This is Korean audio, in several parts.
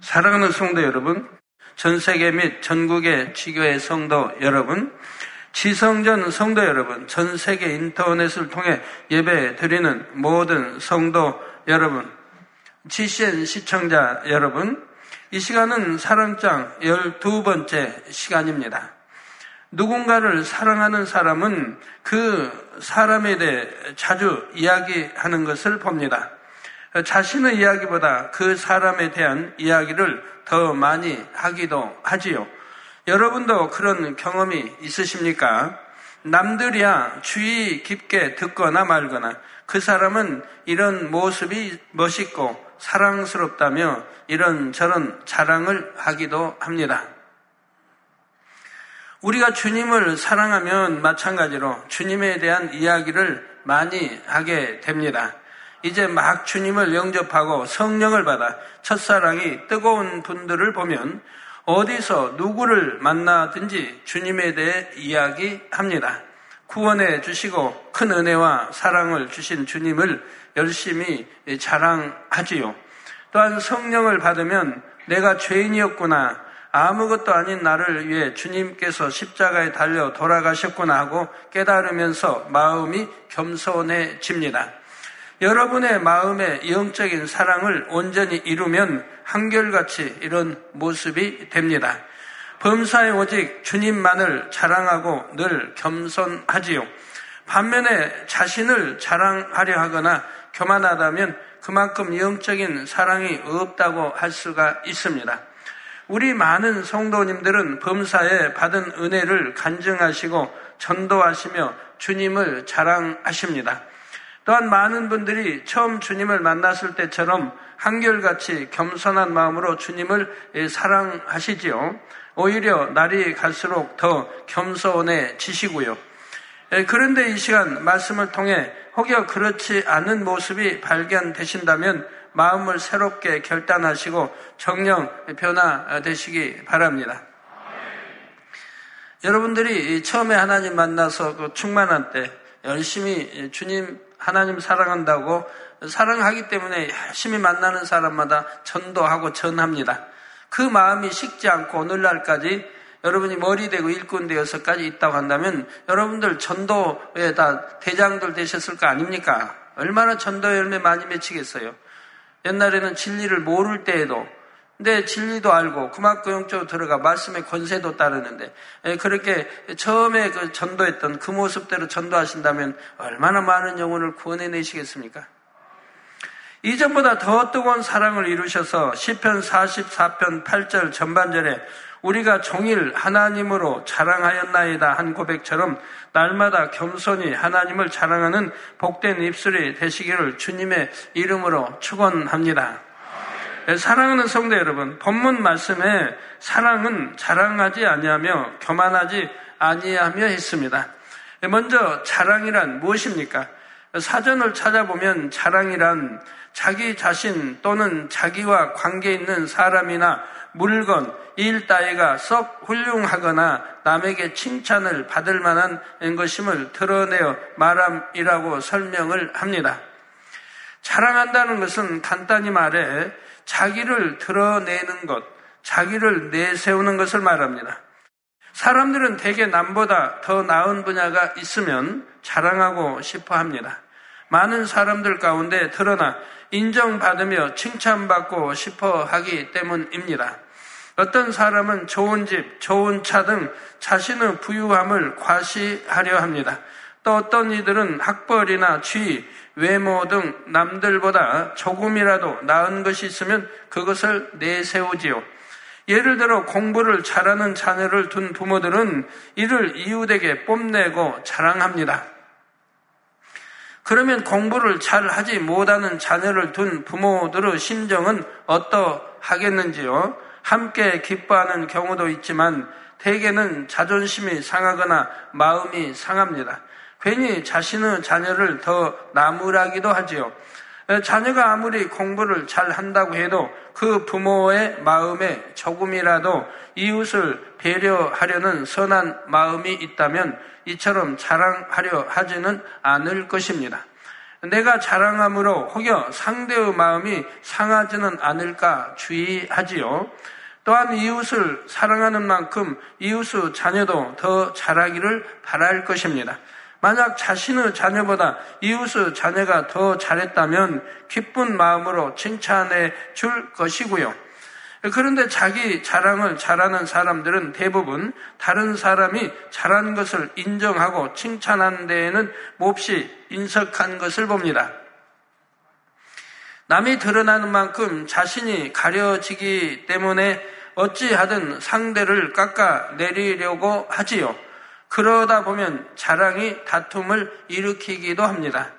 사랑하는 성도 여러분, 전 세계 및 전국의 지교의 성도 여러분, 지성전 성도 여러분, 전 세계 인터넷을 통해 예배 드리는 모든 성도 여러분, GCN 시청자 여러분, 이 시간은 사랑장 12번째 시간입니다. 누군가를 사랑하는 사람은 그 사람에 대해 자주 이야기하는 것을 봅니다. 자신의 이야기보다 그 사람에 대한 이야기를 더 많이 하기도 하지요. 여러분도 그런 경험이 있으십니까? 남들이야 주의 깊게 듣거나 말거나 그 사람은 이런 모습이 멋있고 사랑스럽다며 이런저런 자랑을 하기도 합니다. 우리가 주님을 사랑하면 마찬가지로 주님에 대한 이야기를 많이 하게 됩니다. 이제 막 주님을 영접하고 성령을 받아 첫사랑이 뜨거운 분들을 보면 어디서 누구를 만나든지 주님에 대해 이야기합니다. 구원해 주시고 큰 은혜와 사랑을 주신 주님을 열심히 자랑하지요. 또한 성령을 받으면 내가 죄인이었구나. 아무것도 아닌 나를 위해 주님께서 십자가에 달려 돌아가셨구나 하고 깨달으면서 마음이 겸손해집니다. 여러분의 마음의 영적인 사랑을 온전히 이루면 한결같이 이런 모습이 됩니다. 범사에 오직 주님만을 자랑하고 늘 겸손하지요. 반면에 자신을 자랑하려 하거나 교만하다면 그만큼 영적인 사랑이 없다고 할 수가 있습니다. 우리 많은 성도님들은 범사에 받은 은혜를 간증하시고 전도하시며 주님을 자랑하십니다. 또한 많은 분들이 처음 주님을 만났을 때처럼 한결같이 겸손한 마음으로 주님을 사랑하시지요. 오히려 날이 갈수록 더 겸손해지시고요. 그런데 이 시간 말씀을 통해 혹여 그렇지 않은 모습이 발견되신다면 마음을 새롭게 결단하시고 정령 변화되시기 바랍니다. 여러분들이 처음에 하나님 만나서 그 충만한 때 열심히 주님 하나님 사랑한다고 사랑하기 때문에 열심히 만나는 사람마다 전도하고 전합니다. 그 마음이 식지 않고 오늘날까지 여러분이 머리 대고 일꾼 되어서까지 있다고 한다면 여러분들 전도에 다 대장들 되셨을 거 아닙니까? 얼마나 전도 열매 많이 맺히겠어요. 옛날에는 진리를 모를 때에도 근데 진리도 알고 그만큼 영적으로 들어가 말씀의 권세도 따르는데 예, 그렇게 처음에 그 전도했던 그 모습대로 전도하신다면 얼마나 많은 영혼을 구원해내시겠습니까? 이전보다 더 뜨거운 사랑을 이루셔서 시편 44편 8절 전반절에 우리가 종일 하나님으로 자랑하였나이다 한 고백처럼 날마다 겸손히 하나님을 자랑하는 복된 입술이 되시기를 주님의 이름으로 축원합니다. 사랑하는 성도 여러분, 본문 말씀에 사랑은 자랑하지 아니하며 교만하지 아니하며 했습니다. 먼저 자랑이란 무엇입니까? 사전을 찾아보면 자랑이란 자기 자신 또는 자기와 관계 있는 사람이나 물건, 일 따위가 썩 훌륭하거나 남에게 칭찬을 받을 만한 것임을 드러내어 말함이라고 설명을 합니다. 자랑한다는 것은 간단히 말해 자기를 드러내는 것, 자기를 내세우는 것을 말합니다. 사람들은 대개 남보다 더 나은 분야가 있으면 자랑하고 싶어 합니다. 많은 사람들 가운데 드러나 인정받으며 칭찬받고 싶어 하기 때문입니다. 어떤 사람은 좋은 집, 좋은 차 등 자신의 부유함을 과시하려 합니다. 또 어떤 이들은 학벌이나 지위, 외모 등 남들보다 조금이라도 나은 것이 있으면 그것을 내세우지요. 예를 들어 공부를 잘하는 자녀를 둔 부모들은 이를 이웃에게 뽐내고 자랑합니다. 그러면 공부를 잘 하지 못하는 자녀를 둔 부모들의 심정은 어떠하겠는지요? 함께 기뻐하는 경우도 있지만 대개는 자존심이 상하거나 마음이 상합니다. 괜히 자신의 자녀를 더 나무라기도 하지요. 자녀가 아무리 공부를 잘 한다고 해도 그 부모의 마음에 조금이라도 이웃을 배려하려는 선한 마음이 있다면 이처럼 자랑하려 하지는 않을 것입니다. 내가 자랑함으로 혹여 상대의 마음이 상하지는 않을까 주의하지요. 또한 이웃을 사랑하는 만큼 이웃의 자녀도 더 잘하기를 바랄 것입니다. 만약 자신의 자녀보다 이웃의 자녀가 더 잘했다면 기쁜 마음으로 칭찬해 줄 것이고요. 그런데 자기 자랑을 잘하는 사람들은 대부분 다른 사람이 잘한 것을 인정하고 칭찬하는 데에는 몹시 인석한 것을 봅니다. 남이 드러나는 만큼 자신이 가려지기 때문에 어찌하든 상대를 깎아내리려고 하지요. 그러다 보면 자랑이 다툼을 일으키기도 합니다.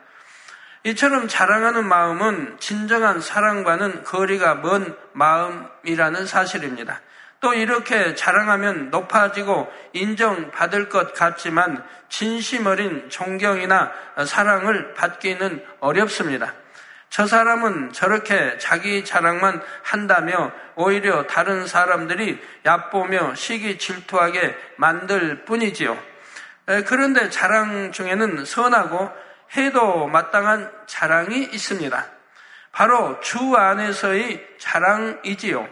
이처럼 자랑하는 마음은 진정한 사랑과는 거리가 먼 마음이라는 사실입니다. 또 이렇게 자랑하면 높아지고 인정받을 것 같지만 진심 어린 존경이나 사랑을 받기는 어렵습니다. 저 사람은 저렇게 자기 자랑만 한다며 오히려 다른 사람들이 얕보며 시기 질투하게 만들 뿐이지요. 그런데 자랑 중에는 선하고 해도 마땅한 자랑이 있습니다. 바로 주 안에서의 자랑이지요.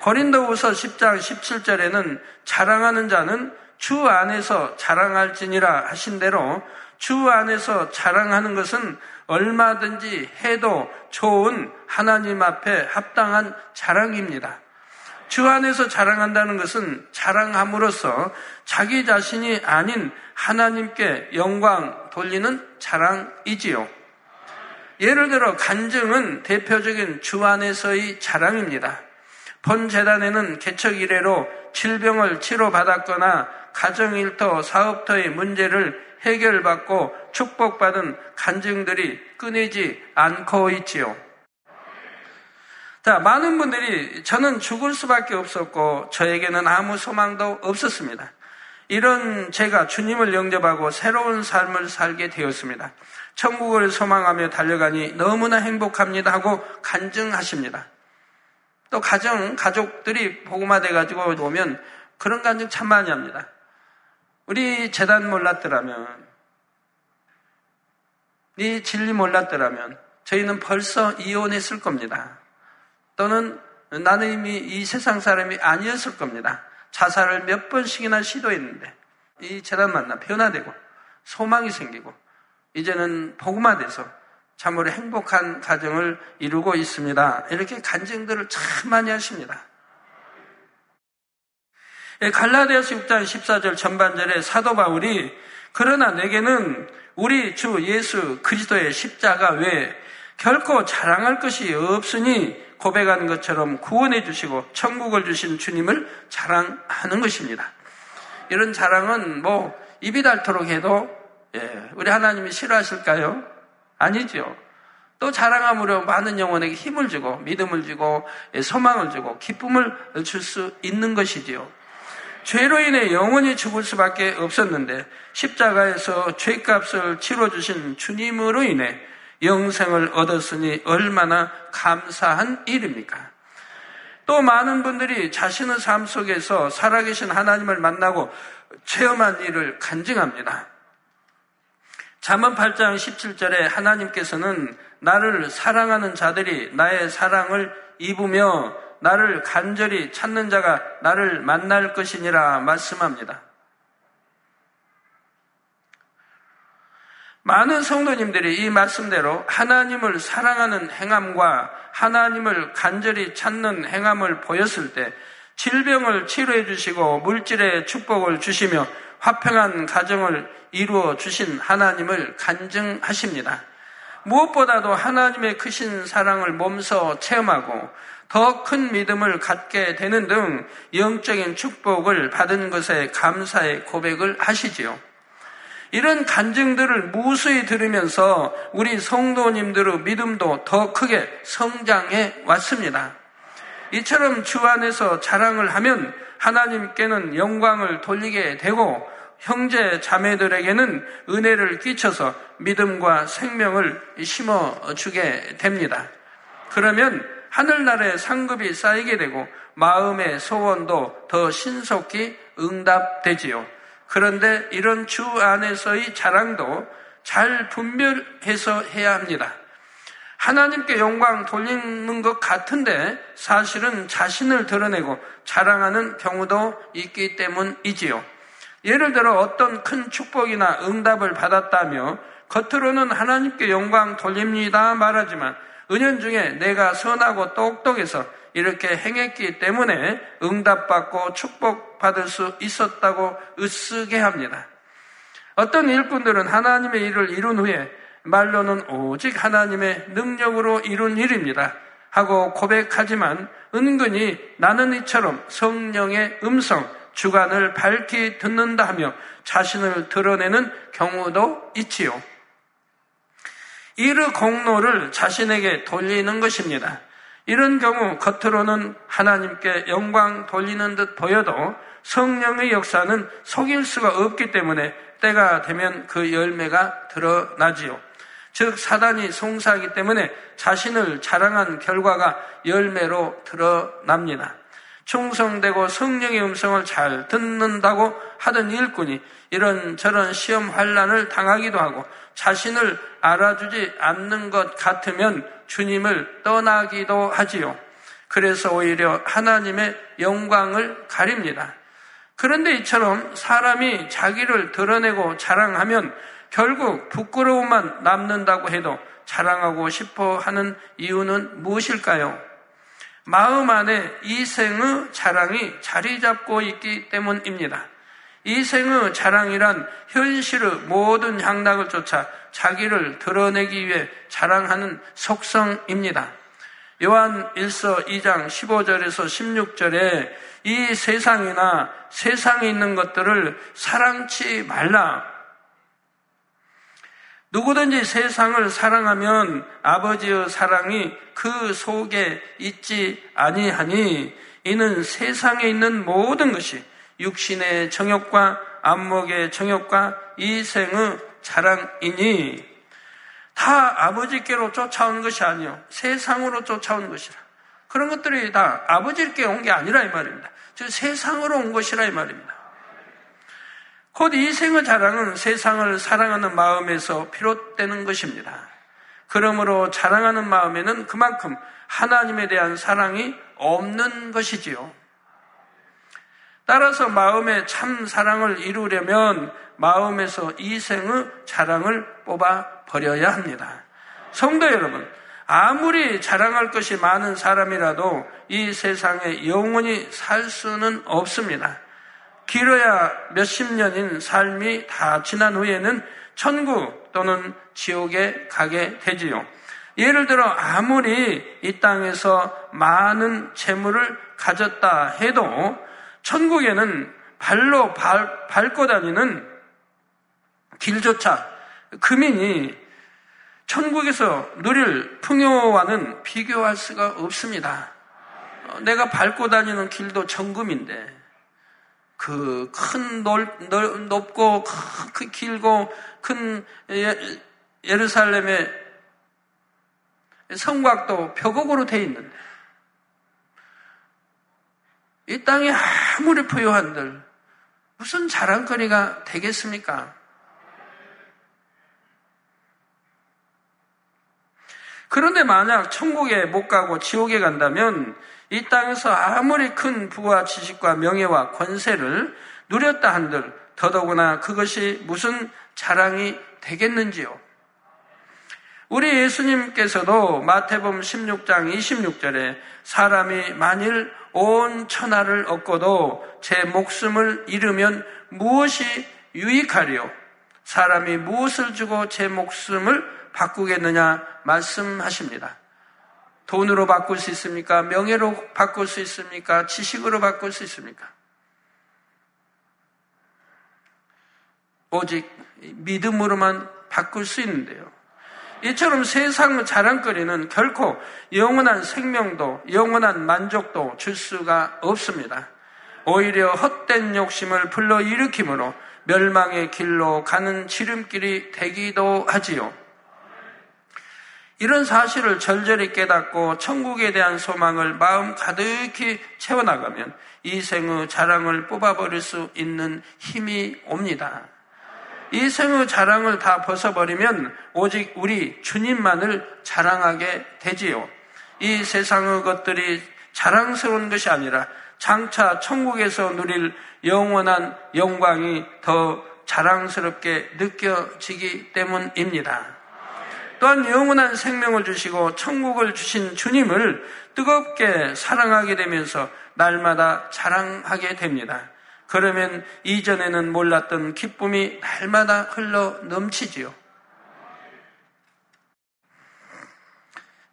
고린도후서 10장 17절에는 자랑하는 자는 주 안에서 자랑할지니라 하신 대로 주 안에서 자랑하는 것은 얼마든지 해도 좋은 하나님 앞에 합당한 자랑입니다. 주 안에서 자랑한다는 것은 자랑함으로써 자기 자신이 아닌 하나님께 영광 돌리는 자랑이지요. 예를 들어 간증은 대표적인 주 안에서의 자랑입니다. 본 재단에는 개척 이래로 질병을 치료받았거나 가정 일터, 사업터의 문제를 해결받고 축복받은 간증들이 끊이지 않고 있지요. 자, 많은 분들이 저는 죽을 수밖에 없었고 저에게는 아무 소망도 없었습니다. 이런 제가 주님을 영접하고 새로운 삶을 살게 되었습니다. 천국을 소망하며 달려가니 너무나 행복합니다 하고 간증하십니다. 또 가정, 가족들이 복음화돼 가지고 오면 그런 간증 참 많이 합니다. 우리 재단 몰랐더라면, 이 진리 몰랐더라면 저희는 벌써 이혼했을 겁니다. 또는 나는 이미 이 세상 사람이 아니었을 겁니다. 자살을 몇 번씩이나 시도했는데 이 재단 만나 변화되고 소망이 생기고 이제는 복음화돼서 참으로 행복한 가정을 이루고 있습니다. 이렇게 간증들을 참 많이 하십니다. 예, 갈라디아서 6장 14절 전반절에 사도 바울이 그러나 내게는 우리 주 예수 그리스도의 십자가 외에 결코 자랑할 것이 없으니 고백한 것처럼 구원해 주시고 천국을 주신 주님을 자랑하는 것입니다. 이런 자랑은 뭐 입이 닳도록 해도 예, 우리 하나님이 싫어하실까요? 아니죠. 또 자랑함으로 많은 영혼에게 힘을 주고 믿음을 주고 예, 소망을 주고 기쁨을 줄 수 있는 것이지요. 죄로 인해 영원히 죽을 수밖에 없었는데 십자가에서 죄값을 치러주신 주님으로 인해 영생을 얻었으니 얼마나 감사한 일입니까? 또 많은 분들이 자신의 삶 속에서 살아계신 하나님을 만나고 체험한 일을 간증합니다. 잠언 8장 17절에 하나님께서는 나를 사랑하는 자들이 나의 사랑을 입으며 나를 간절히 찾는 자가 나를 만날 것이니라 말씀합니다. 많은 성도님들이 이 말씀대로 하나님을 사랑하는 행함과 하나님을 간절히 찾는 행함을 보였을 때 질병을 치료해 주시고 물질의 축복을 주시며 화평한 가정을 이루어 주신 하나님을 간증하십니다. 무엇보다도 하나님의 크신 사랑을 몸소 체험하고 더 큰 믿음을 갖게 되는 등 영적인 축복을 받은 것에 감사의 고백을 하시지요. 이런 간증들을 무수히 들으면서 우리 성도님들의 믿음도 더 크게 성장해 왔습니다. 이처럼 주 안에서 자랑을 하면 하나님께는 영광을 돌리게 되고 형제 자매들에게는 은혜를 끼쳐서 믿음과 생명을 심어 주게 됩니다. 그러면 하늘나라의 상급이 쌓이게 되고 마음의 소원도 더 신속히 응답되지요. 그런데 이런 주 안에서의 자랑도 잘 분별해서 해야 합니다. 하나님께 영광 돌리는 것 같은데 사실은 자신을 드러내고 자랑하는 경우도 있기 때문이지요. 예를 들어 어떤 큰 축복이나 응답을 받았다며 겉으로는 하나님께 영광 돌립니다 말하지만 은연 중에 내가 선하고 똑똑해서 이렇게 행했기 때문에 응답받고 축복받을 수 있었다고 으쓰게 합니다. 어떤 일꾼들은 하나님의 일을 이룬 후에 말로는 오직 하나님의 능력으로 이룬 일입니다. 하고 고백하지만 은근히 나는 이처럼 성령의 음성, 주관을 밝히 듣는다 하며 자신을 드러내는 경우도 있지요. 이르 공로를 자신에게 돌리는 것입니다. 이런 경우 겉으로는 하나님께 영광 돌리는 듯 보여도 성령의 역사는 속일 수가 없기 때문에 때가 되면 그 열매가 드러나지요. 즉 사단이 송사하기 때문에 자신을 자랑한 결과가 열매로 드러납니다. 충성되고 성령의 음성을 잘 듣는다고 하던 일꾼이 이런 저런 시험 환란을 당하기도 하고 자신을 알아주지 않는 것 같으면 주님을 떠나기도 하지요. 그래서 오히려 하나님의 영광을 가립니다. 그런데 이처럼 사람이 자기를 드러내고 자랑하면 결국 부끄러움만 남는다고 해도 자랑하고 싶어 하는 이유는 무엇일까요? 마음 안에 이생의 자랑이 자리 잡고 있기 때문입니다. 이 생의 자랑이란 현실의 모든 향락을 쫓아 자기를 드러내기 위해 자랑하는 속성입니다. 요한 1서 2장 15절에서 16절에 이 세상이나 세상에 있는 것들을 사랑치 말라. 누구든지 세상을 사랑하면 아버지의 사랑이 그 속에 있지 아니하니 이는 세상에 있는 모든 것이 육신의 정욕과 안목의 정욕과 이생의 자랑이니 다 아버지께로 쫓아온 것이 아니요 세상으로 쫓아온 것이라. 그런 것들이 다 아버지께 온 게 아니라 이 말입니다. 즉 세상으로 온 것이라 이 말입니다. 곧 이생의 자랑은 세상을 사랑하는 마음에서 비롯되는 것입니다. 그러므로 자랑하는 마음에는 그만큼 하나님에 대한 사랑이 없는 것이지요. 따라서 마음의 참 사랑을 이루려면 마음에서 이생의 자랑을 뽑아 버려야 합니다. 성도 여러분, 아무리 자랑할 것이 많은 사람이라도 이 세상에 영원히 살 수는 없습니다. 길어야 몇십 년인 삶이 다 지난 후에는 천국 또는 지옥에 가게 되지요. 예를 들어 아무리 이 땅에서 많은 재물을 가졌다 해도 천국에는 발로 발, 밟고 다니는 길조차 금인이 천국에서 누릴 풍요와는 비교할 수가 없습니다. 내가 밟고 다니는 길도 정금인데 그 큰 높고 큰 길고 큰 예, 예루살렘의 성곽도 벽옥으로 돼 있는데 이 땅에 아무리 부유한들 무슨 자랑거리가 되겠습니까? 그런데 만약 천국에 못 가고 지옥에 간다면 이 땅에서 아무리 큰 부와 지식과 명예와 권세를 누렸다 한들 더더구나 그것이 무슨 자랑이 되겠는지요. 우리 예수님께서도 마태복음 16장 26절에 사람이 만일 온 천하를 얻고도 제 목숨을 잃으면 무엇이 유익하리요? 사람이 무엇을 주고 제 목숨을 바꾸겠느냐 말씀하십니다. 돈으로 바꿀 수 있습니까? 명예로 바꿀 수 있습니까? 지식으로 바꿀 수 있습니까? 오직 믿음으로만 바꿀 수 있는데요. 이처럼 세상 자랑거리는 결코 영원한 생명도 영원한 만족도 줄 수가 없습니다. 오히려 헛된 욕심을 불러일으키므로 멸망의 길로 가는 지름길이 되기도 하지요. 이런 사실을 절절히 깨닫고 천국에 대한 소망을 마음 가득히 채워나가면 이그 생의 자랑을 뽑아버릴 수 있는 힘이 옵니다. 이 생의 자랑을 다 벗어버리면 오직 우리 주님만을 자랑하게 되지요. 이 세상의 것들이 자랑스러운 것이 아니라 장차 천국에서 누릴 영원한 영광이 더 자랑스럽게 느껴지기 때문입니다. 또한 영원한 생명을 주시고 천국을 주신 주님을 뜨겁게 사랑하게 되면서 날마다 자랑하게 됩니다. 그러면 이전에는 몰랐던 기쁨이 날마다 흘러 넘치지요.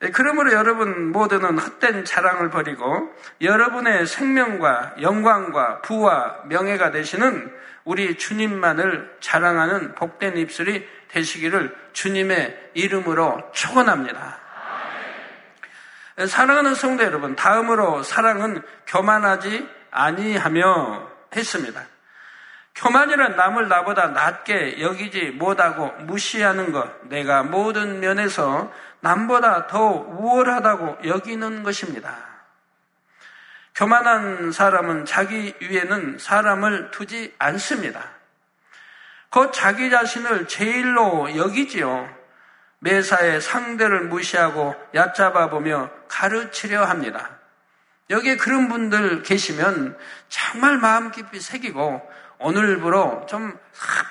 네, 그러므로 여러분 모두는 헛된 자랑을 버리고 여러분의 생명과 영광과 부와 명예가 되시는 우리 주님만을 자랑하는 복된 입술이 되시기를 주님의 이름으로 축원합니다. 사랑하는 성도 여러분, 다음으로 사랑은 교만하지 아니하며 했습니다. 교만이란 남을 나보다 낮게 여기지 못하고 무시하는 것, 내가 모든 면에서 남보다 더 우월하다고 여기는 것입니다. 교만한 사람은 자기 위에는 사람을 두지 않습니다. 곧 자기 자신을 제일로 여기지요. 매사에 상대를 무시하고 얕잡아 보며 가르치려 합니다. 여기에 그런 분들 계시면 정말 마음 깊이 새기고 오늘부로 좀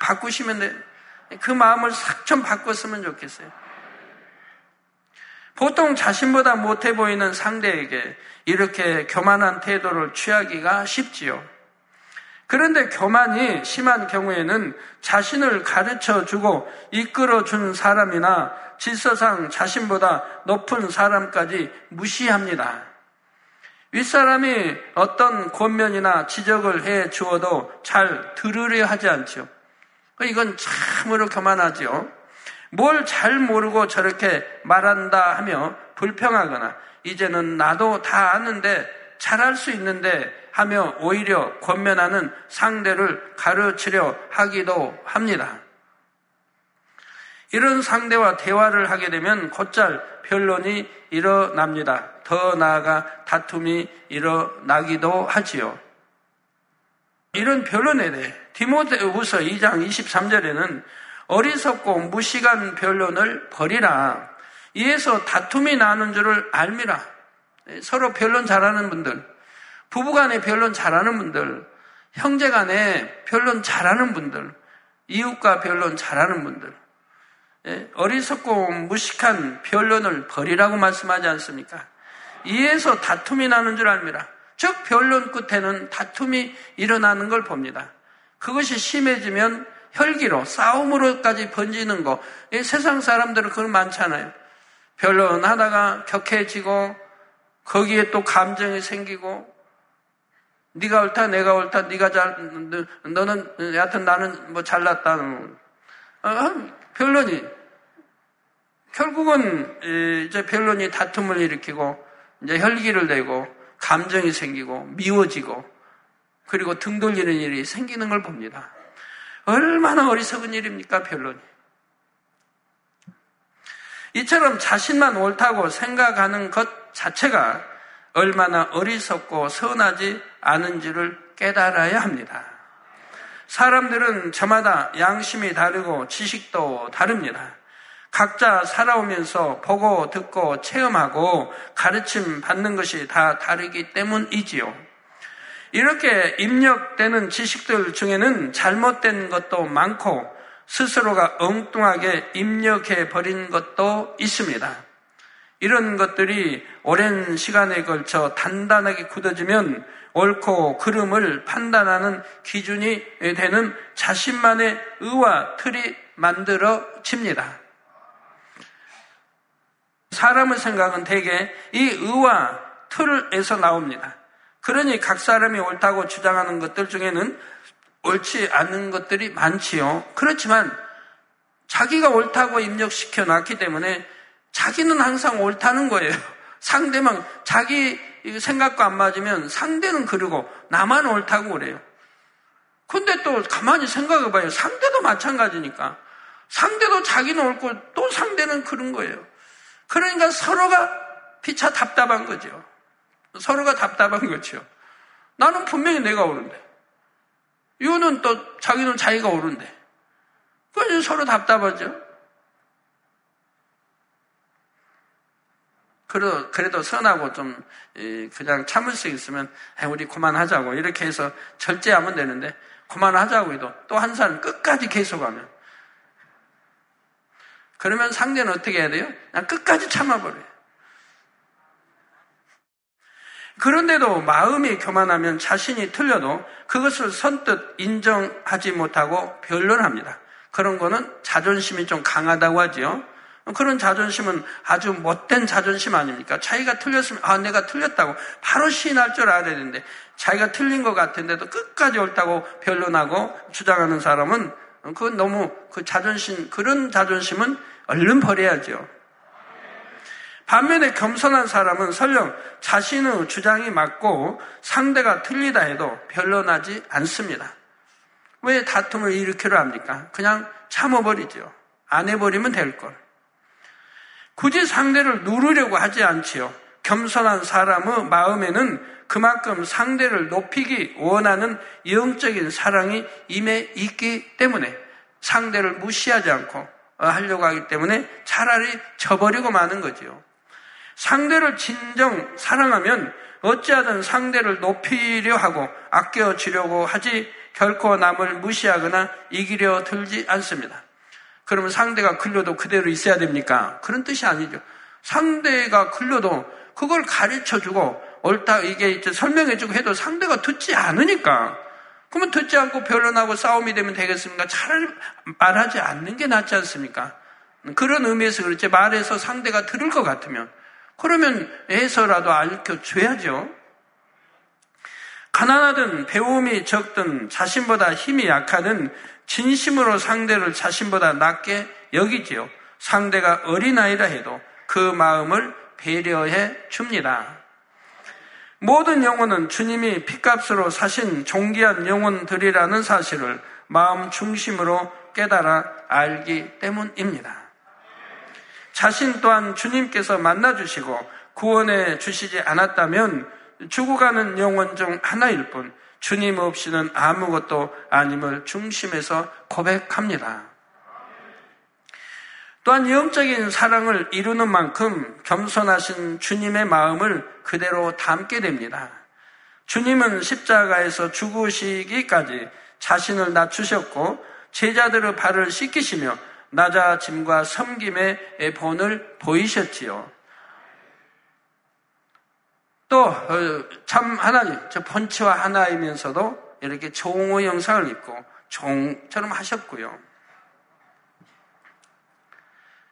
바꾸시면 돼. 그 마음을 싹 좀 바꿨으면 좋겠어요. 보통 자신보다 못해 보이는 상대에게 이렇게 교만한 태도를 취하기가 쉽지요. 그런데 교만이 심한 경우에는 자신을 가르쳐 주고 이끌어 준 사람이나 질서상 자신보다 높은 사람까지 무시합니다. 윗사람이 어떤 권면이나 지적을 해 주어도 잘 들으려 하지 않죠. 이건 참으로 교만하지요. 뭘 잘 모르고 저렇게 말한다 하며 불평하거나 이제는 나도 다 아는데 잘할 수 있는데 하며 오히려 권면하는 상대를 가르치려 하기도 합니다. 이런 상대와 대화를 하게 되면 곧잘 변론이 일어납니다. 더 나아가 다툼이 일어나기도 하지요. 이런 변론에 대해 디모데후서 2장 23절에는 어리석고 무시간 변론을 버리라. 이에서 다툼이 나는 줄을 알미라. 서로 변론 잘하는 분들, 부부간에 변론 잘하는 분들, 형제간에 변론 잘하는 분들, 이웃과 변론 잘하는 분들, 예, 어리석고 무식한 변론을 버리라고 말씀하지 않습니까? 이에서 다툼이 나는 줄 압니다. 즉 변론 끝에는 다툼이 일어나는 걸 봅니다. 그것이 심해지면 혈기로 싸움으로까지 번지는 거. 세상 사람들은 그건 많잖아요. 변론하다가 격해지고 거기에 또 감정이 생기고 네가 옳다 내가 옳다 네가 잘 너는 여하튼 나는 뭐 잘났다 어, 변론이 결국은 이제 변론이 다툼을 일으키고 이제 혈기를 내고 감정이 생기고 미워지고 그리고 등 돌리는 일이 생기는 걸 봅니다. 얼마나 어리석은 일입니까 변론이? 이처럼 자신만 옳다고 생각하는 것 자체가 얼마나 어리석고 선하지 않은지를 깨달아야 합니다. 사람들은 저마다 양심이 다르고 지식도 다릅니다. 각자 살아오면서 보고 듣고 체험하고 가르침 받는 것이 다 다르기 때문이지요. 이렇게 입력되는 지식들 중에는 잘못된 것도 많고 스스로가 엉뚱하게 입력해 버린 것도 있습니다. 이런 것들이 오랜 시간에 걸쳐 단단하게 굳어지면 옳고 그름을 판단하는 기준이 되는 자신만의 의와 틀이 만들어집니다. 사람의 생각은 대개 이 의와 틀에서 나옵니다. 그러니 각 사람이 옳다고 주장하는 것들 중에는 옳지 않은 것들이 많지요. 그렇지만 자기가 옳다고 입력시켜 놨기 때문에 자기는 항상 옳다는 거예요. 상대만 자기 생각과 안 맞으면 상대는 그러고 나만 옳다고 그래요. 근데 또 가만히 생각해 봐요. 상대도 마찬가지니까. 상대도 자기는 옳고 또 상대는 그런 거예요. 그러니까 서로가 피차 답답한 거죠. 서로가 답답한 거죠. 나는 분명히 내가 옳은데. 이거는 또 자기는 자기가 옳은데. 그 서로 답답하죠. 그래도, 그래도 선하고 좀, 그냥 참을 수 있으면, 우리 그만하자고. 이렇게 해서 절제하면 되는데, 그만하자고 해도 또 한 사람 끝까지 계속하면. 그러면 상대는 어떻게 해야 돼요? 그냥 끝까지 참아버려요. 그런데도 마음이 교만하면 자신이 틀려도 그것을 선뜻 인정하지 못하고 변론합니다. 그런 거는 자존심이 좀 강하다고 하지요. 그런 자존심은 아주 못된 자존심 아닙니까? 자기가 틀렸으면, 아, 내가 틀렸다고 바로 시인할 줄 알아야 되는데, 자기가 틀린 것 같은데도 끝까지 옳다고 변론하고 주장하는 사람은, 그건 너무 그 자존심, 그런 자존심은 얼른 버려야죠. 반면에 겸손한 사람은 설령 자신의 주장이 맞고 상대가 틀리다 해도 변론하지 않습니다. 왜 다툼을 일으키려 합니까? 그냥 참아버리죠. 안 해버리면 될 걸. 굳이 상대를 누르려고 하지 않지요. 겸손한 사람의 마음에는 그만큼 상대를 높이기 원하는 영적인 사랑이 임해 있기 때문에 상대를 무시하지 않고 하려고 하기 때문에 차라리 저버리고 마는 거지요. 상대를 진정 사랑하면 어찌하든 상대를 높이려 하고 아껴주려고 하지 결코 남을 무시하거나 이기려 들지 않습니다. 그러면 상대가 글려도 그대로 있어야 됩니까? 그런 뜻이 아니죠. 상대가 글려도 그걸 가르쳐 주고 옳다 이게 이제 설명해 주고 해도 상대가 듣지 않으니까 그러면 듣지 않고 변론하고 싸움이 되면 되겠습니까? 차라리 말하지 않는 게 낫지 않습니까? 그런 의미에서 그렇지 말해서 상대가 들을 것 같으면 그러면 해서라도 알려줘야죠. 가난하든 배움이 적든 자신보다 힘이 약하든 진심으로 상대를 자신보다 낮게 여기지요. 상대가 어린아이라 해도 그 마음을 배려해 줍니다. 모든 영혼은 주님이 피값으로 사신 존귀한 영혼들이라는 사실을 마음 중심으로 깨달아 알기 때문입니다. 자신 또한 주님께서 만나주시고 구원해 주시지 않았다면 죽어가는 영혼 중 하나일 뿐 주님 없이는 아무것도 아님을 중심에서 고백합니다. 또한 영적인 사랑을 이루는 만큼 겸손하신 주님의 마음을 그대로 담게 됩니다. 주님은 십자가에서 죽으시기까지 자신을 낮추셨고 제자들의 발을 씻기시며 낮아짐과 섬김의 본을 보이셨지요. 또참 어, 하나님, 저 본체와 하나이면서도 이렇게 종의 영상을 입고 종처럼 하셨고요.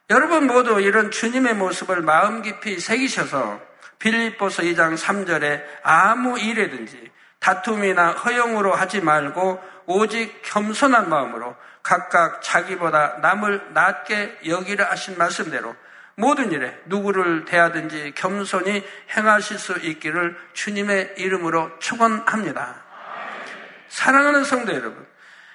여러분 모두 이런 주님의 모습을 마음 깊이 새기셔서 빌립보서 2장 3절에 아무 일에든지 다툼이나 허용으로 하지 말고 오직 겸손한 마음으로 각각 자기보다 남을 낮게 여기라 하신 말씀대로 모든 일에 누구를 대하든지 겸손히 행하실 수 있기를 주님의 이름으로 축원합니다. 사랑하는 성도 여러분,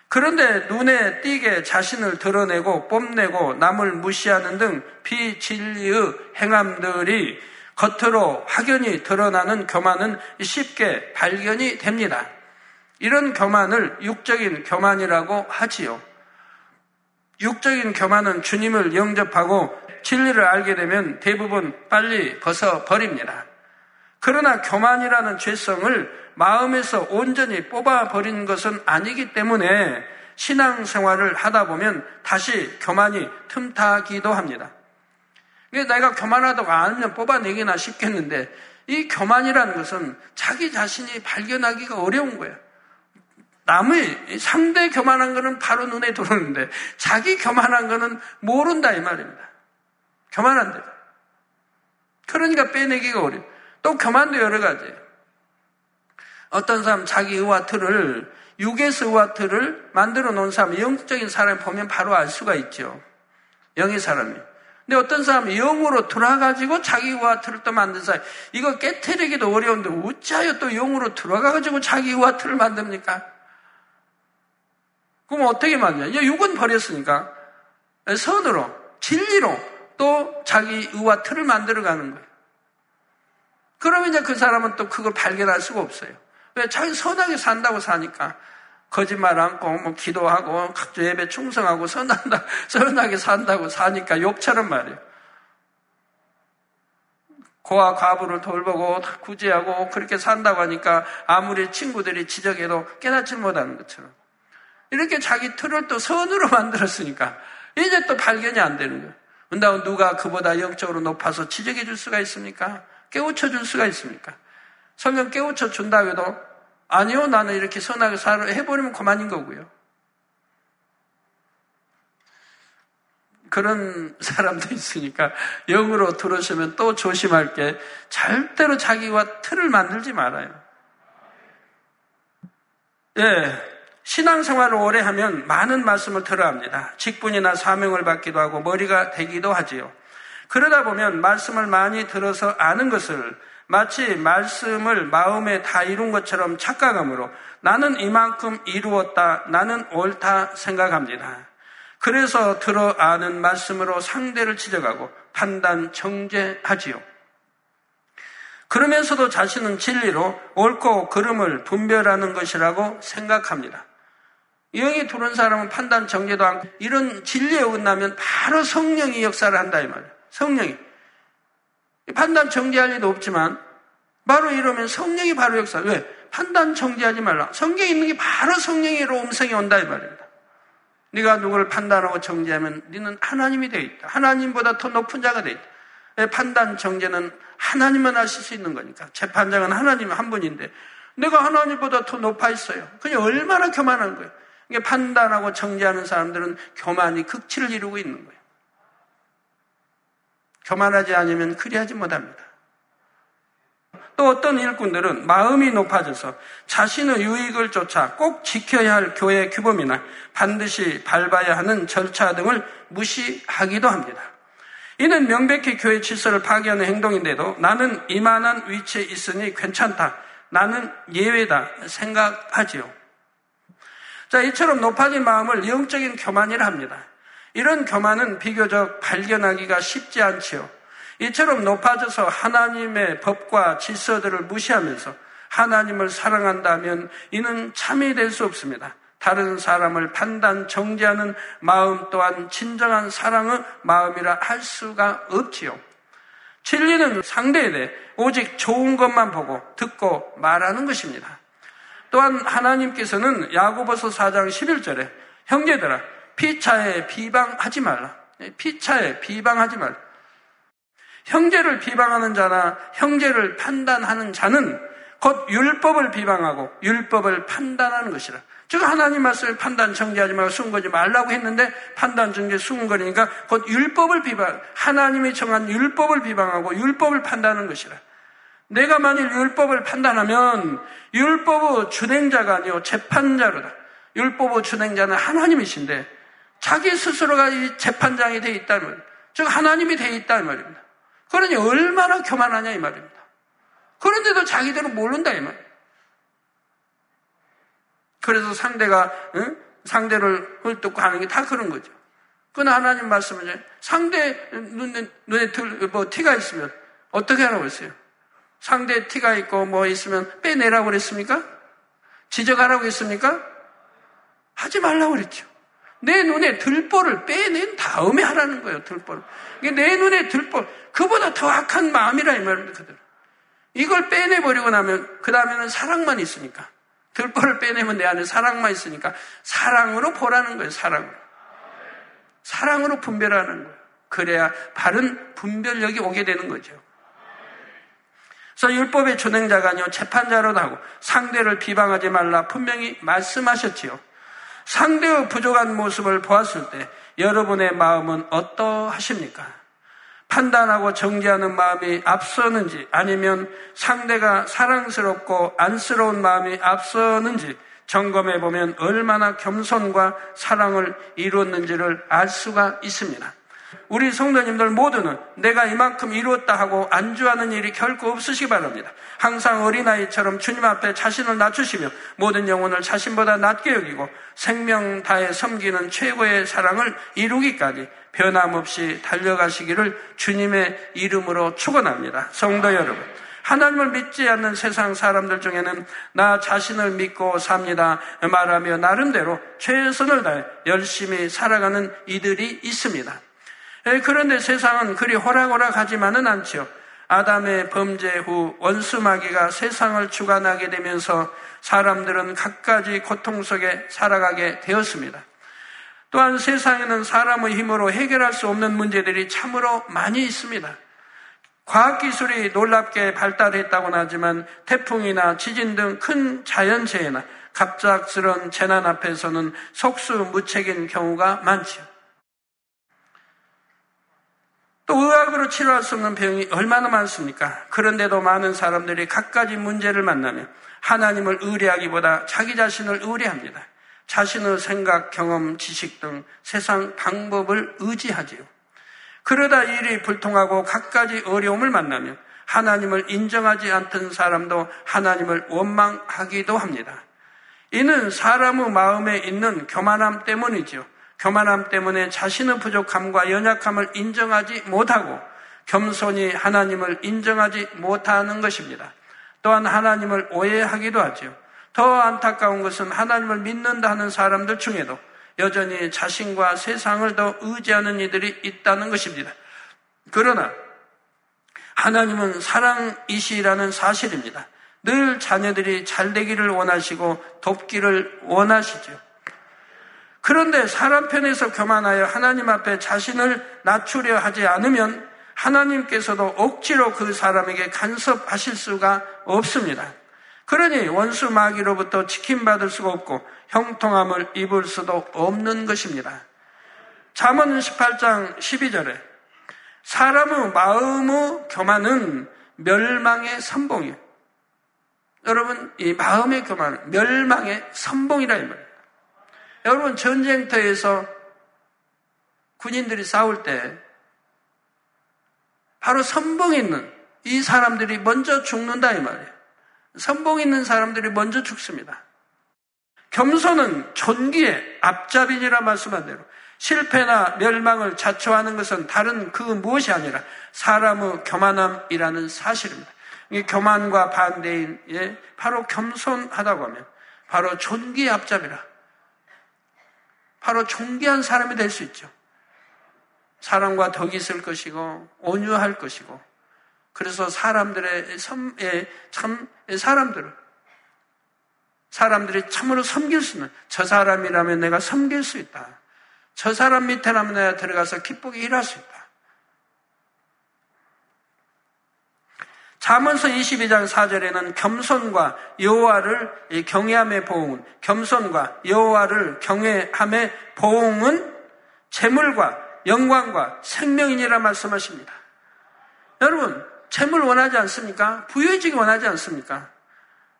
그런데 눈에 띄게 자신을 드러내고 뽐내고 남을 무시하는 등 비진리의 행함들이 겉으로 확연히 드러나는 교만은 쉽게 발견이 됩니다. 이런 교만을 육적인 교만이라고 하지요. 육적인 교만은 주님을 영접하고 진리를 알게 되면 대부분 빨리 벗어버립니다. 그러나 교만이라는 죄성을 마음에서 온전히 뽑아버린 것은 아니기 때문에 신앙 생활을 하다 보면 다시 교만이 틈타기도 합니다. 내가 교만하다고 알면 뽑아내기나 쉽겠는데 이 교만이라는 것은 자기 자신이 발견하기가 어려운 거예요. 남의 상대 교만한 거는 바로 눈에 들어오는데 자기 교만한 거는 모른다 이 말입니다. 교만한데. 그러니까 빼내기가 어려워. 또 교만도 여러 가지. 어떤 사람 자기 의와 틀을 육에서 의와 틀을 만들어 놓은 사람, 영적인 사람을 보면 바로 알 수가 있죠. 영의 사람이. 근데 어떤 사람은 영으로 들어가가지고 자기 의와 틀을 또 만든 사람, 이거 깨트리기도 어려운데 어찌하여 또 영으로 들어가가지고 자기 의와 틀을 만듭니까? 그럼 어떻게 만드냐? 육은 버렸으니까 선으로, 진리로 또 자기 의와 틀을 만들어가는 거예요. 그러면 이제 그 사람은 또 그걸 발견할 수가 없어요. 왜? 자기 선하게 산다고 사니까 거짓말 않고 뭐 기도하고 각종 예배 충성하고 선한다, 선하게 산다고 사니까 욕처럼 말이에요. 고아 과부를 돌보고 구제하고 그렇게 산다고 하니까 아무리 친구들이 지적해도 깨닫지 못하는 것처럼 이렇게 자기 틀을 또 선으로 만들었으니까 이제 또 발견이 안 되는 거예요. 근데 누가 그보다 영적으로 높아서 지적해 줄 수가 있습니까? 깨우쳐 줄 수가 있습니까? 설령 깨우쳐 준다고 해도 아니요 나는 이렇게 선하게 살아 해버리면 그만인 거고요. 그런 사람도 있으니까 영으로 들으시면 또 조심할 게 절대로 자기와 틀을 만들지 말아요. 예. 신앙생활을 오래 하면 많은 말씀을 들어야 합니다. 직분이나 사명을 받기도 하고 머리가 되기도 하지요. 그러다 보면 말씀을 많이 들어서 아는 것을 마치 말씀을 마음에 다 이룬 것처럼 착각함으로 나는 이만큼 이루었다, 나는 옳다 생각합니다. 그래서 들어 아는 말씀으로 상대를 지적하고 판단, 정죄하지요. 그러면서도 자신은 진리로 옳고 그름을 분별하는 것이라고 생각합니다. 영이 들어온 사람은 판단, 정죄도 않고 이런 진리에 어긋나면 바로 성령이 역사를 한다 이 말이에요. 성령이. 판단, 정죄할 리도 없지만 바로 이러면 성령이 바로 역사. 왜? 판단, 정죄하지 말라. 성경에 있는 게 바로 성령으로 음성이 온다 이 말입니다. 네가 누구를 판단하고 정죄하면 네는 하나님이 되어 있다. 하나님보다 더 높은 자가 되어 있다. 판단, 정죄는 하나님만 하실 수 있는 거니까. 재판장은 하나님 한 분인데 내가 하나님보다 더 높아 있어요. 그냥 얼마나 교만한 거예요. 이게 판단하고 정죄하는 사람들은 교만이 극치를 이루고 있는 거예요. 교만하지 않으면 그리하지 못합니다. 또 어떤 일꾼들은 마음이 높아져서 자신의 유익을 쫓아 꼭 지켜야 할 교회 규범이나 반드시 밟아야 하는 절차 등을 무시하기도 합니다. 이는 명백히 교회 질서를 파괴하는 행동인데도 나는 이만한 위치에 있으니 괜찮다. 나는 예외다. 생각하지요. 자, 이처럼 높아진 마음을 영적인 교만이라 합니다. 이런 교만은 비교적 발견하기가 쉽지 않지요. 이처럼 높아져서 하나님의 법과 질서들을 무시하면서 하나님을 사랑한다면 이는 참이 될 수 없습니다. 다른 사람을 판단, 정죄하는 마음 또한 진정한 사랑의 마음이라 할 수가 없지요. 진리는 상대에 대해 오직 좋은 것만 보고 듣고 말하는 것입니다. 또한 하나님께서는 야고보서 4장 11절에 형제들아 피차에 비방하지 말라. 피차에 비방하지 말라. 형제를 비방하는 자나 형제를 판단하는 자는 곧 율법을 비방하고 율법을 판단하는 것이라. 즉 하나님 말씀을 판단 정지하지 말고 수근거지 말라고 했는데 판단 정지 수근거리니까 곧 율법을 비방 하나님이 정한 율법을 비방하고 율법을 판단하는 것이라. 내가 만일 율법을 판단하면 율법의 준행자가 아니요 재판자로다. 율법의 준행자는 하나님이신데 자기 스스로가 이 재판장이 되어 있다는 즉 하나님이 되어 있다는 말입니다. 그러니 얼마나 교만하냐 이 말입니다. 그런데도 자기들은 모른다 이 말. 그래서 상대가 응? 상대를 헐뜯고 하는 게 다 그런 거죠. 그건 하나님 말씀은 상대 눈에 눈에 들, 뭐 티가 있으면 어떻게 하라고 했어요? 상대 티가 있고 뭐 있으면 빼내라고 그랬습니까? 지적하라고 했습니까? 하지 말라고 그랬죠. 내 눈에 들보를 빼낸 다음에 하라는 거예요, 들보를. 내 눈에 들보, 그보다 더 악한 마음이라 이 말입니다, 그들. 이걸 빼내버리고 나면, 그 다음에는 사랑만 있으니까. 들보를 빼내면 내 안에 사랑만 있으니까, 사랑으로 보라는 거예요, 사랑으로. 사랑으로 분별하는 거예요. 그래야 바른 분별력이 오게 되는 거죠. 그래서 율법의 준행자가 아니요 재판자로도 하고 상대를 비방하지 말라 분명히 말씀하셨지요. 상대의 부족한 모습을 보았을 때 여러분의 마음은 어떠하십니까? 판단하고 정지하는 마음이 앞서는지 아니면 상대가 사랑스럽고 안쓰러운 마음이 앞서는지 점검해 보면 얼마나 겸손과 사랑을 이루었는지를 알 수가 있습니다. 우리 성도님들 모두는 내가 이만큼 이루었다 하고 안주하는 일이 결코 없으시기 바랍니다. 항상 어린아이처럼 주님 앞에 자신을 낮추시며 모든 영혼을 자신보다 낮게 여기고 생명 다해 섬기는 최고의 사랑을 이루기까지 변함없이 달려가시기를 주님의 이름으로 축원합니다. 성도 여러분. 하나님을 믿지 않는 세상 사람들 중에는 나 자신을 믿고 삽니다. 말하며 나름대로 최선을 다해 열심히 살아가는 이들이 있습니다. 그런데 세상은 그리 호락호락하지만은 않죠. 아담의 범죄 후 원수 마귀가 세상을 주관하게 되면서 사람들은 갖가지 고통 속에 살아가게 되었습니다. 또한 세상에는 사람의 힘으로 해결할 수 없는 문제들이 참으로 많이 있습니다. 과학기술이 놀랍게 발달했다고는 하지만 태풍이나 지진 등 큰 자연재해나 갑작스런 재난 앞에서는 속수무책인 경우가 많지요. 또 의학으로 치료할 수 없는 병이 얼마나 많습니까? 그런데도 많은 사람들이 갖가지 문제를 만나면 하나님을 의뢰하기보다 자기 자신을 의뢰합니다. 자신의 생각, 경험, 지식 등 세상 방법을 의지하지요. 그러다 일이 불통하고 갖가지 어려움을 만나면 하나님을 인정하지 않던 사람도 하나님을 원망하기도 합니다. 이는 사람의 마음에 있는 교만함 때문이죠. 교만함 때문에 자신의 부족함과 연약함을 인정하지 못하고 겸손히 하나님을 인정하지 못하는 것입니다. 또한 하나님을 오해하기도 하죠. 더 안타까운 것은 하나님을 믿는다 하는 사람들 중에도 여전히 자신과 세상을 더 의지하는 이들이 있다는 것입니다. 그러나 하나님은 사랑이시라는 사실입니다. 늘 자녀들이 잘 되기를 원하시고 돕기를 원하시죠. 그런데 사람 편에서 교만하여 하나님 앞에 자신을 낮추려 하지 않으면 하나님께서도 억지로 그 사람에게 간섭하실 수가 없습니다. 그러니 원수 마귀로부터 지킴받을 수가 없고 형통함을 입을 수도 없는 것입니다. 잠언 18장 12절에 사람의 마음의 교만은 멸망의 선봉이에요. 여러분, 이 마음의 교만은 멸망의 선봉이라 이 말이에요. 여러분, 전쟁터에서 군인들이 싸울 때 바로 선봉 있는 이 사람들이 먼저 죽는다 이 말이에요. 선봉 있는 사람들이 먼저 죽습니다. 겸손은 존귀의 앞잡이니라 말씀한 대로 실패나 멸망을 자초하는 것은 다른 그 무엇이 아니라 사람의 교만함이라는 사실입니다. 이 교만과 반대인 예, 바로 겸손하다고 하면 바로 존귀의 앞잡이라 바로 존귀한 사람이 될 수 있죠. 사랑과 덕이 있을 것이고 온유할 것이고 그래서 사람들의 섬, 예, 참 사람들을 사람들이 참으로 섬길 수 있는 저 사람이라면 내가 섬길 수 있다. 저 사람 밑에라면 내가 들어가서 기쁘게 일할 수 있다. 잠언서 22장 4절에는 겸손과 여호와를 경외함의 보응은 겸손과 여호와를 경외함의 보응은 재물과 영광과 생명이니라 말씀하십니다. 여러분, 재물 원하지 않습니까? 부유해지기 원하지 않습니까?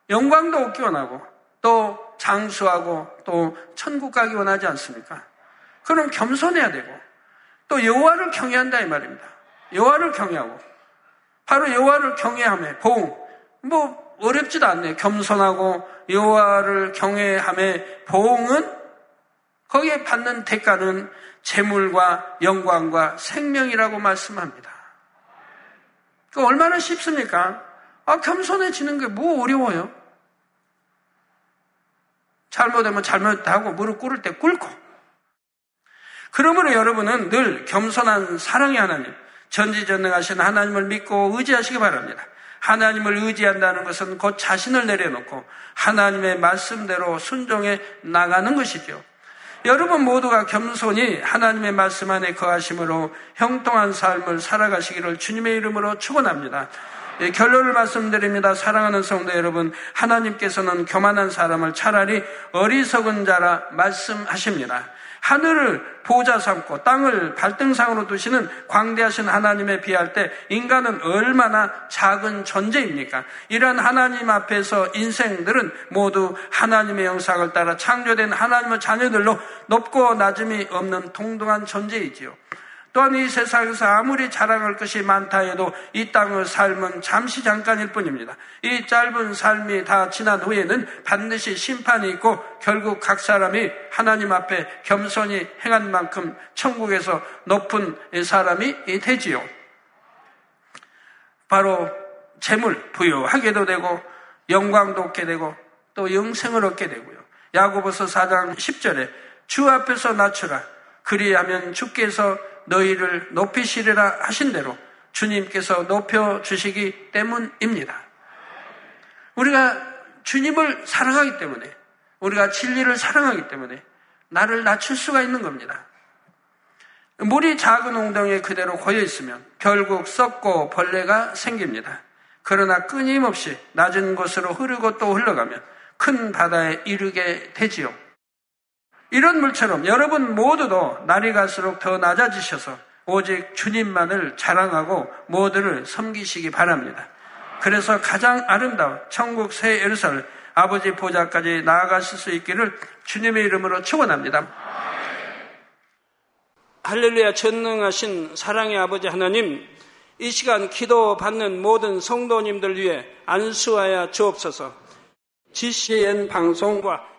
영광도 얻기 원하고 또 장수하고 또 천국 가기 원하지 않습니까? 그럼 겸손해야 되고 또 여호와를 경외한다 이 말입니다. 여호와를 경외하고 바로 여호와를 경외함에 보응 뭐 어렵지도 않네. 겸손하고 여호와를 경외함에 보응은 거기에 받는 대가는 재물과 영광과 생명이라고 말씀합니다. 그 얼마나 쉽습니까? 아, 겸손해지는 게 뭐 어려워요? 잘못하면 잘못하고 무릎 꿇을 때 꿇고. 그러므로 여러분은 늘 겸손한 사랑의 하나님, 전지전능하신 하나님을 믿고 의지하시기 바랍니다. 하나님을 의지한다는 것은 곧 자신을 내려놓고 하나님의 말씀대로 순종해 나가는 것이죠. 여러분 모두가 겸손히 하나님의 말씀 안에 거하심으로 형통한 삶을 살아가시기를 주님의 이름으로 축원합니다. 예, 결론을 말씀드립니다. 사랑하는 성도 여러분, 하나님께서는 교만한 사람을 차라리 어리석은 자라 말씀하십니다. 하늘을 보좌 삼고 땅을 발등상으로 두시는 광대하신 하나님에 비할 때 인간은 얼마나 작은 존재입니까? 이러한 하나님 앞에서 인생들은 모두 하나님의 영상을 따라 창조된 하나님의 자녀들로 높고 낮음이 없는 동등한 존재이지요. 또한 이 세상에서 아무리 자랑할 것이 많다 해도 이 땅의 삶은 잠시 잠깐일 뿐입니다. 이 짧은 삶이 다 지난 후에는 반드시 심판이 있고 결국 각 사람이 하나님 앞에 겸손히 행한 만큼 천국에서 높은 사람이 되지요. 바로 재물 부유하게도 되고 영광도 얻게 되고 또 영생을 얻게 되고요. 야고보서 4장 10절에 주 앞에서 낮추라 그리하면 주께서 너희를 높이시리라 하신 대로 주님께서 높여 주시기 때문입니다. 우리가 주님을 사랑하기 때문에 우리가 진리를 사랑하기 때문에 나를 낮출 수가 있는 겁니다. 물이 작은 웅덩이에 그대로 고여 있으면 결국 썩고 벌레가 생깁니다. 그러나 끊임없이 낮은 곳으로 흐르고 또 흘러가면 큰 바다에 이르게 되지요. 이런 물처럼 여러분 모두도 날이 갈수록 더 낮아지셔서 오직 주님만을 자랑하고 모두를 섬기시기 바랍니다. 그래서 가장 아름다운 천국 새 예루살렘 아버지 보좌까지 나아가실 수 있기를 주님의 이름으로 축원합니다. 할렐루야 전능하신 사랑의 아버지 하나님 이 시간 기도 받는 모든 성도님들 위해 안수하여 주옵소서. GCN 방송과